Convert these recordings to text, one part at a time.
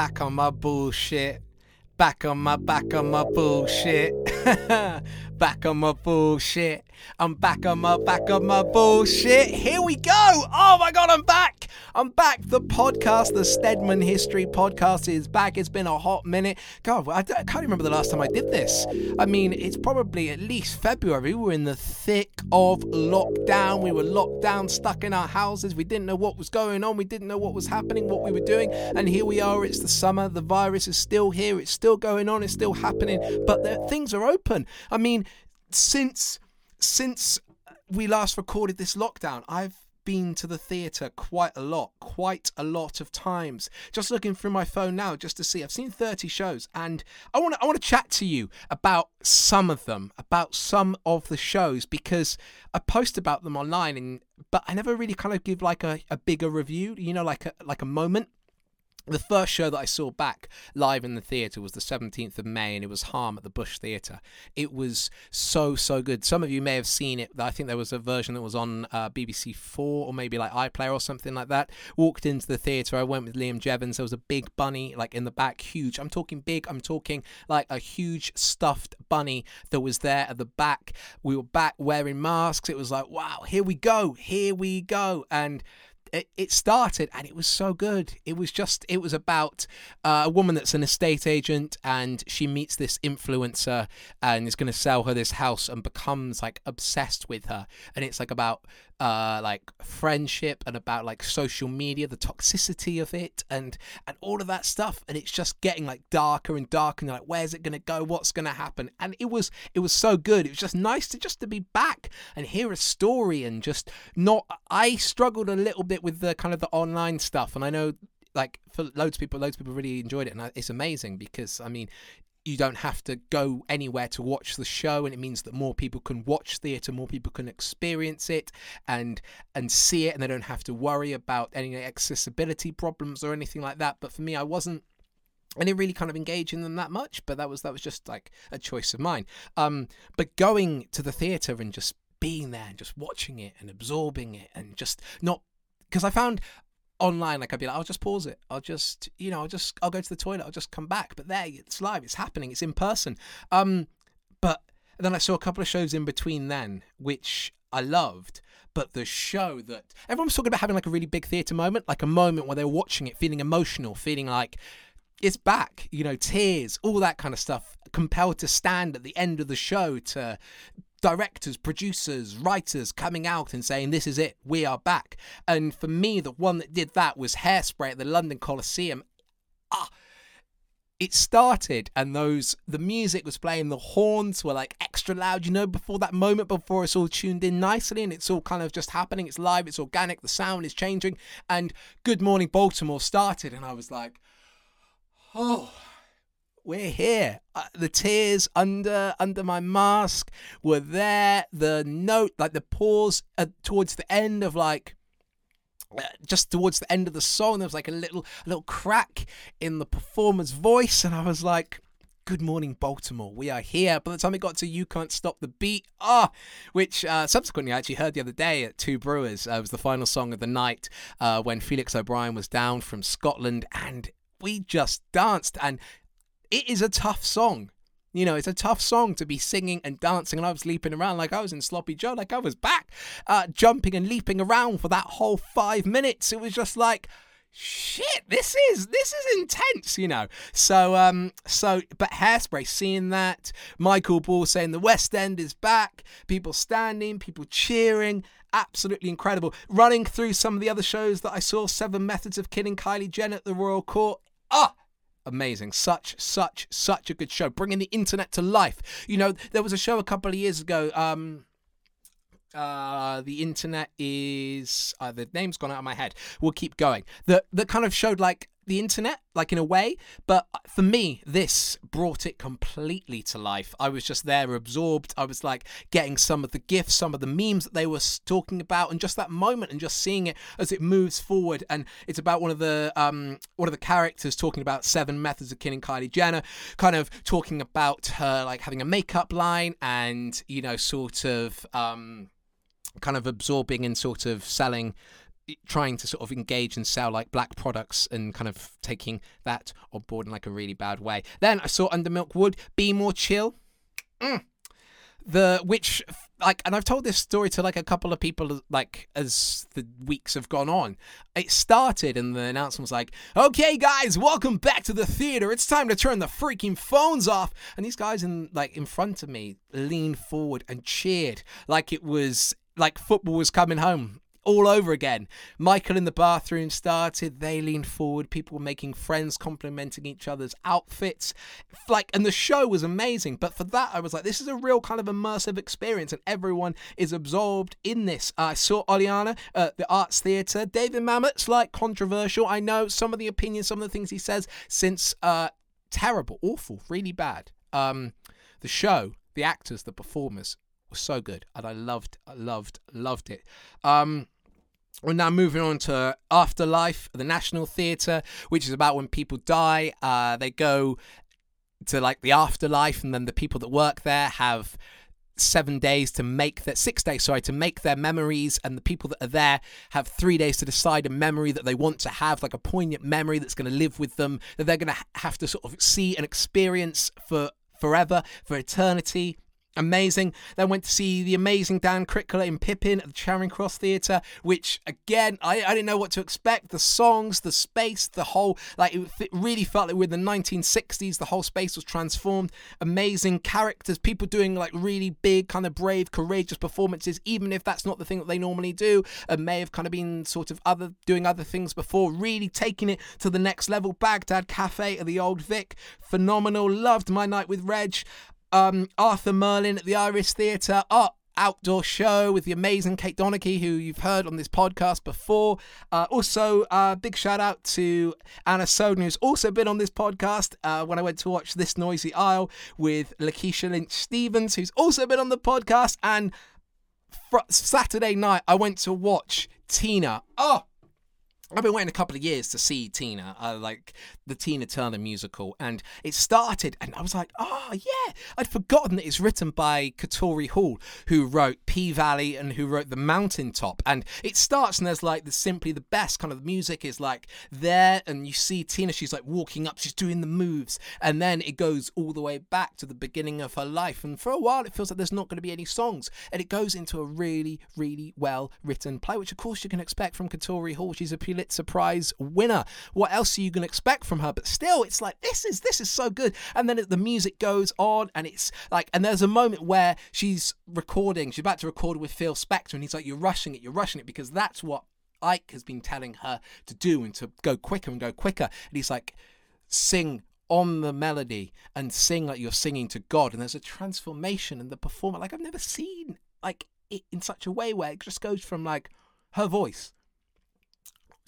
back on my bullshit. Back on my back on my bullshit. back on my bullshit. I'm back on my back on my bullshit. Here we go. Oh my god, I'm back. I'm back. The podcast, the Stedman History podcast, is back. It's been a hot minute. God, I, can't remember the last time I did this. I mean, it's probably at least February. We were in the thick of lockdown. We were locked down, stuck in our houses. We didn't know what was going on. We didn't know what was happening, what we were doing. And here we are. It's the summer. The virus is still here. It's still going on. It's still happening. But the, things are open. I mean, since since we last recorded this lockdown, I've been to the theatre quite a lot, quite a lot of times. Just looking through my phone now, just to see, I've seen 30 shows, and I want to I want to chat to you about some of them, about some of the shows, because I post about them online, and but I never really kind of give like a, a bigger review, you know, like a like a moment the first show that I saw back live in the theatre was the 17th of May, and it was Harm at the Bush Theatre. It was so, so good. Some of you may have seen it. I think there was a version that was on uh, BBC Four or maybe like iPlayer or something like that. Walked into the theatre. I went with Liam Jevons. There was a big bunny like in the back, huge. I'm talking big. I'm talking like a huge stuffed bunny that was there at the back. We were back wearing masks. It was like, wow, here we go. Here we go. And it, started and it was so good. It was just, it was about uh, a woman that's an estate agent and she meets this influencer and is going to sell her this house and becomes like obsessed with her. And it's like about uh, like friendship and about like social media, the toxicity of it, and and all of that stuff. And it's just getting like darker and darker. And you're like, where's it gonna go? What's gonna happen? And it was it was so good. It was just nice to just to be back and hear a story and just not. I struggled a little bit with the kind of the online stuff, and I know like for loads of people loads of people really enjoyed it and it's amazing because i mean you don't have to go anywhere to watch the show and it means that more people can watch theatre more people can experience it and and see it and they don't have to worry about any accessibility problems or anything like that but for me i wasn't I didn't really kind of engage in them that much, but that was that was just like a choice of mine. Um, but going to the theatre and just being there and just watching it and absorbing it and just not because I found online like i'd be like i'll just pause it. I'll just you know i'll just i'll go to the toilet. I'll just come back. But there it's live. It's happening. It's in person. Um but then i saw a couple of shows in between then which i loved. But the show that everyone was talking about having like a really big theatre moment like a moment where they were watching it feeling emotional feeling like it's back you know tears all that kind of stuff compelled to stand at the end of the show to directors, producers, writers coming out and saying, This is it, we are back. And for me, the one that did that was Hairspray at the London Coliseum. Ah, it started and those the music was playing the horns were like extra loud you know before that moment before it's all tuned in nicely and it's all kind of just happening it's live it's organic the sound is changing and good morning baltimore started and i was like oh we're here. Uh, the tears under under my mask were there. The note, like the pause uh, towards the end of like. Uh, just towards the end of the song, there was like a little a little crack in the performer's voice, and I was like, Good morning, Baltimore. We are here. By the time it got to You Can't Stop the Beat, ah, which uh, subsequently I actually heard the other day at Two Brewers. Uh, it was the final song of the night uh, when Felix O'Brien was down from Scotland, and we just danced. And it is a tough song. You know, it's a tough song to be singing and dancing, and I was leaping around like I was in Sloppy Joe, like I was back, uh, jumping and leaping around for that whole five minutes. It was just like, shit, this is this is intense, you know. So um, so but Hairspray, seeing that, Michael Ball saying the West End is back, people standing, people cheering. Absolutely incredible. Running through some of the other shows that I saw, Seven Methods of Killing Kylie Jenner at the Royal Court. Ah, amazing. Such, such, such a good show. Bringing the internet to life. You know, there was a show a couple of years ago. Um, uh, the internet is uh, the name's gone out of my head. We'll keep going. That that kind of showed like the internet, like in a way. But for me, this brought it completely to life. I was just there, absorbed. I was like getting some of the gifts, some of the memes that they were talking about, and just that moment, and just seeing it as it moves forward. And it's about one of the um one of the characters talking about seven methods of killing Kylie Jenner, kind of talking about her like having a makeup line, and you know, sort of um kind of absorbing and sort of selling trying to sort of engage and sell like black products and kind of taking that on board in like a really bad way. Then I saw Under Milk Wood be more chill. Mm. The which like and I've told this story to like a couple of people like as the weeks have gone on. It started and the announcement was like, "Okay guys, welcome back to the theater. It's time to turn the freaking phones off." And these guys in like in front of me leaned forward and cheered like it was like football was coming home all over again. Michael in the bathroom started. They leaned forward. People were making friends, complimenting each other's outfits. Like, and the show was amazing. But for that, I was like, this is a real kind of immersive experience, and everyone is absorbed in this. I saw Oleanna at the Arts Theatre. David Mamet's like controversial. I know some of the opinions, some of the things he says since uh, terrible, awful, really bad. Um, the show, the actors, the performers, was so good, and I loved, loved, loved it. Um, we're now moving on to Afterlife, the National Theatre, which is about when people die. Uh, they go to like the afterlife, and then the people that work there have seven days to make that six days sorry to make their memories and the people that are there have three days to decide a memory that they want to have like a poignant memory that's going to live with them that they're going to have to sort of see and experience for forever for eternity amazing. Then went to see the amazing Dan Crickler in Pippin at the Charing Cross Theatre, which again I, I didn't know what to expect. The songs, the space, the whole like it, it really felt like we're in the 1960s. The whole space was transformed. Amazing characters, people doing like really big, kind of brave, courageous performances, even if that's not the thing that they normally do, and may have kind of been sort of other doing other things before. Really taking it to the next level. Baghdad Cafe at the Old Vic, phenomenal. Loved my night with Reg um, Arthur Merlin at the Iris Theatre. Art outdoor show with the amazing Kate Donaghy, who you've heard on this podcast before. Uh, also, uh, big shout out to Anna Soden, who's also been on this podcast uh, when I went to watch This Noisy Isle with Lakeisha Lynch Stevens, who's also been on the podcast. And fr- Saturday night, I went to watch Tina. Oh, I've been waiting a couple of years to see Tina, uh, like the Tina Turner musical, and it started, and I was like, oh yeah, I'd forgotten that it's written by Katori Hall, who wrote P Valley and who wrote The Mountaintop, and it starts and there's like the simply the best kind of music is like there, and you see Tina, she's like walking up, she's doing the moves, and then it goes all the way back to the beginning of her life, and for a while it feels like there's not going to be any songs, and it goes into a really, really well written play, which of course you can expect from Katori Hall. She's a Pulitzer Prize winner. What else are you going to expect from her? But still, it's like this is this is so good. And then the music goes on, and it's like, and there's a moment where she's recording. She's about to record with Phil Spector, and he's like, "You're rushing it. You're rushing it," because that's what Ike has been telling her to do and to go quicker and go quicker. And he's like, "Sing." On the melody and sing like you're singing to God, and there's a transformation in the performer like I've never seen like it in such a way where it just goes from like her voice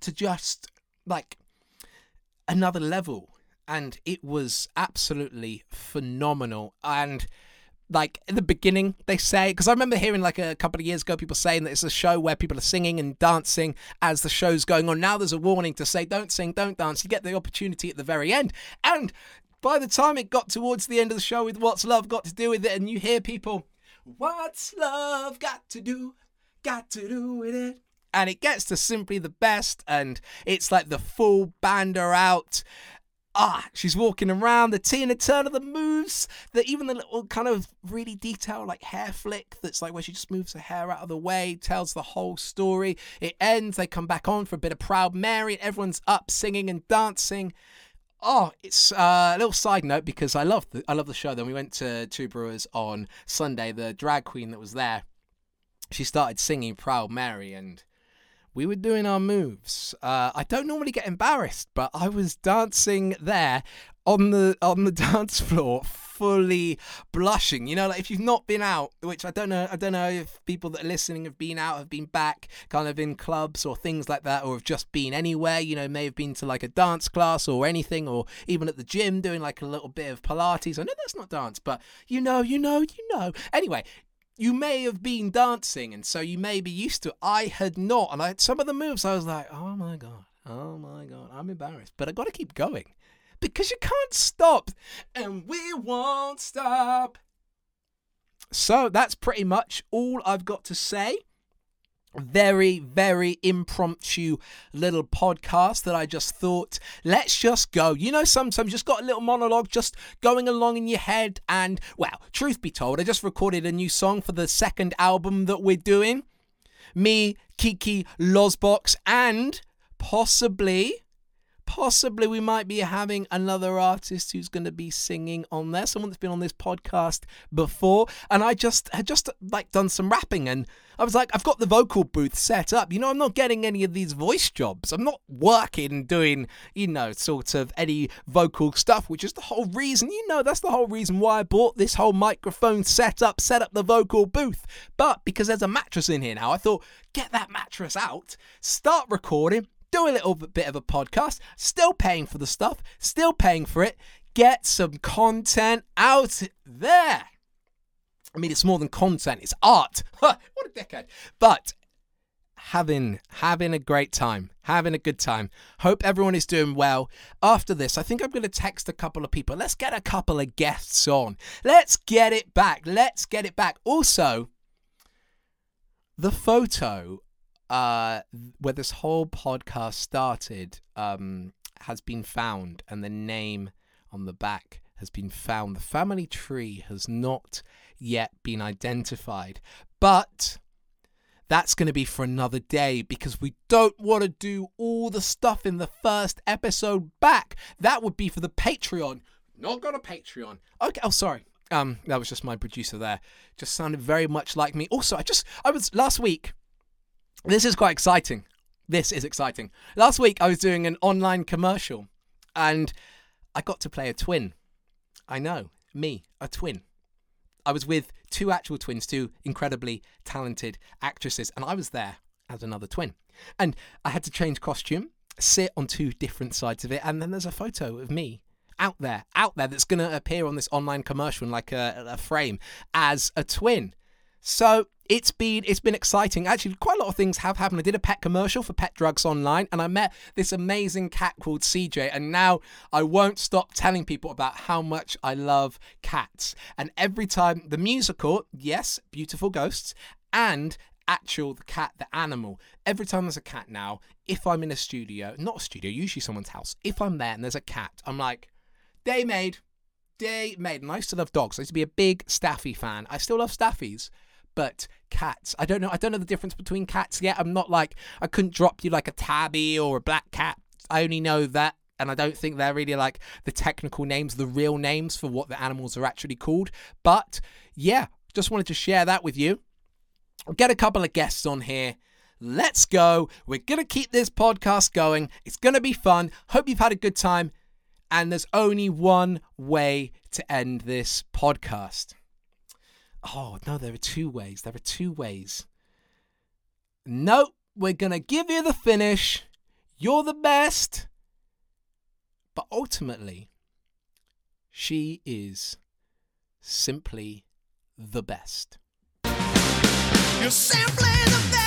to just like another level. And it was absolutely phenomenal. And like in the beginning they say because i remember hearing like a couple of years ago people saying that it's a show where people are singing and dancing as the show's going on. Now there's a warning to say don't sing don't dance. You get the opportunity at the very end. And by the time it got towards the end of the show with what's love got to do with it and you hear people what's love got to do got to do with it and it gets to simply the best and it's like the full band are out ah she's walking around the tina turner of the moves that even the little kind of really detailed like hair flick that's like where she just moves her hair out of the way tells the whole story it ends they come back on for a bit of proud mary and everyone's up singing and dancing Oh, it's uh, a little side note because I love the I love the show. Then we went to Two Brewers on Sunday. The drag queen that was there, she started singing "Proud Mary," and we were doing our moves. Uh, I don't normally get embarrassed, but I was dancing there on the on the dance floor, fully blushing. You know, like if you've not been out, which I don't know, I don't know if people that are listening have been out, have been back, kind of in clubs or things like that, or have just been anywhere. You know, may have been to like a dance class or anything, or even at the gym doing like a little bit of Pilates. I know that's not dance, but you know, you know, you know. Anyway, you may have been dancing and so you may be used to it. I had not. And I had some of the moves, I was like, oh my God, oh my God, I'm embarrassed. But I got to keep going because you can't stop. And we won't stop. So that's pretty much all I've got to say very, very impromptu little podcast that I just thought, let's just go. You know, sometimes just got a little monologue just going along in your head. And, well, truth be told, I just recorded a new song for the second album that we're doing. Me, Kiki, Lozbox, and possibly possibly we might be having another artist who's going to be singing on there someone that's been on this podcast before and i just had just like done some rapping and i was like i've got the vocal booth set up you know i'm not getting any of these voice jobs i'm not working doing you know sort of any vocal stuff which is the whole reason you know that's the whole reason why i bought this whole microphone setup set up the vocal booth but because there's a mattress in here now i thought get that mattress out start recording do a little bit of a podcast, still paying for the stuff, still paying for it. Get some content out there. I mean, it's more than content; it's art. what a decade! But having having a great time, having a good time. Hope everyone is doing well. After this, I think I'm going to text a couple of people. Let's get a couple of guests on. Let's get it back. Let's get it back. Also, the photo uh, where this whole podcast started um, has been found, and the name on the back has been found. The family tree has not yet been identified, but that's going to be for another day because we don't want to do all the stuff in the first episode back. That would be for the Patreon. Not got a Patreon. Okay. Oh, sorry. Um, that was just my producer there. Just sounded very much like me. Also, I just I was last week. This is quite exciting. This is exciting. Last week I was doing an online commercial and I got to play a twin. I know, me, a twin. I was with two actual twins, two incredibly talented actresses, and I was there as another twin. And I had to change costume, sit on two different sides of it, and then there's a photo of me out there, out there that's going to appear on this online commercial in like a, a frame as a twin. So it's been it's been exciting. Actually, quite a lot of things have happened. I did a pet commercial for Pet Drugs Online, and I met this amazing cat called CJ. And now I won't stop telling people about how much I love cats. And every time the musical, yes, beautiful ghosts, and actual the cat, the animal. Every time there's a cat now, if I'm in a studio, not a studio, usually someone's house, if I'm there and there's a cat, I'm like, day made, day made. And I used to love dogs. I used to be a big Staffy fan. I still love Staffies but cats. I don't know. I don't know the difference between cats yet. I'm not like I couldn't drop you like a tabby or a black cat. I only know that, and I don't think they're really like the technical names, the real names for what the animals are actually called. But yeah, just wanted to share that with you. Get a couple of guests on here. Let's go. We're going to keep this podcast going. It's going to be fun. Hope you've had a good time. And there's only one way to end this podcast. Oh, no, there are two ways. There are two ways. Nope, we're to give you the finish. You're the best. But ultimately, she is simply the best. You're simply the best.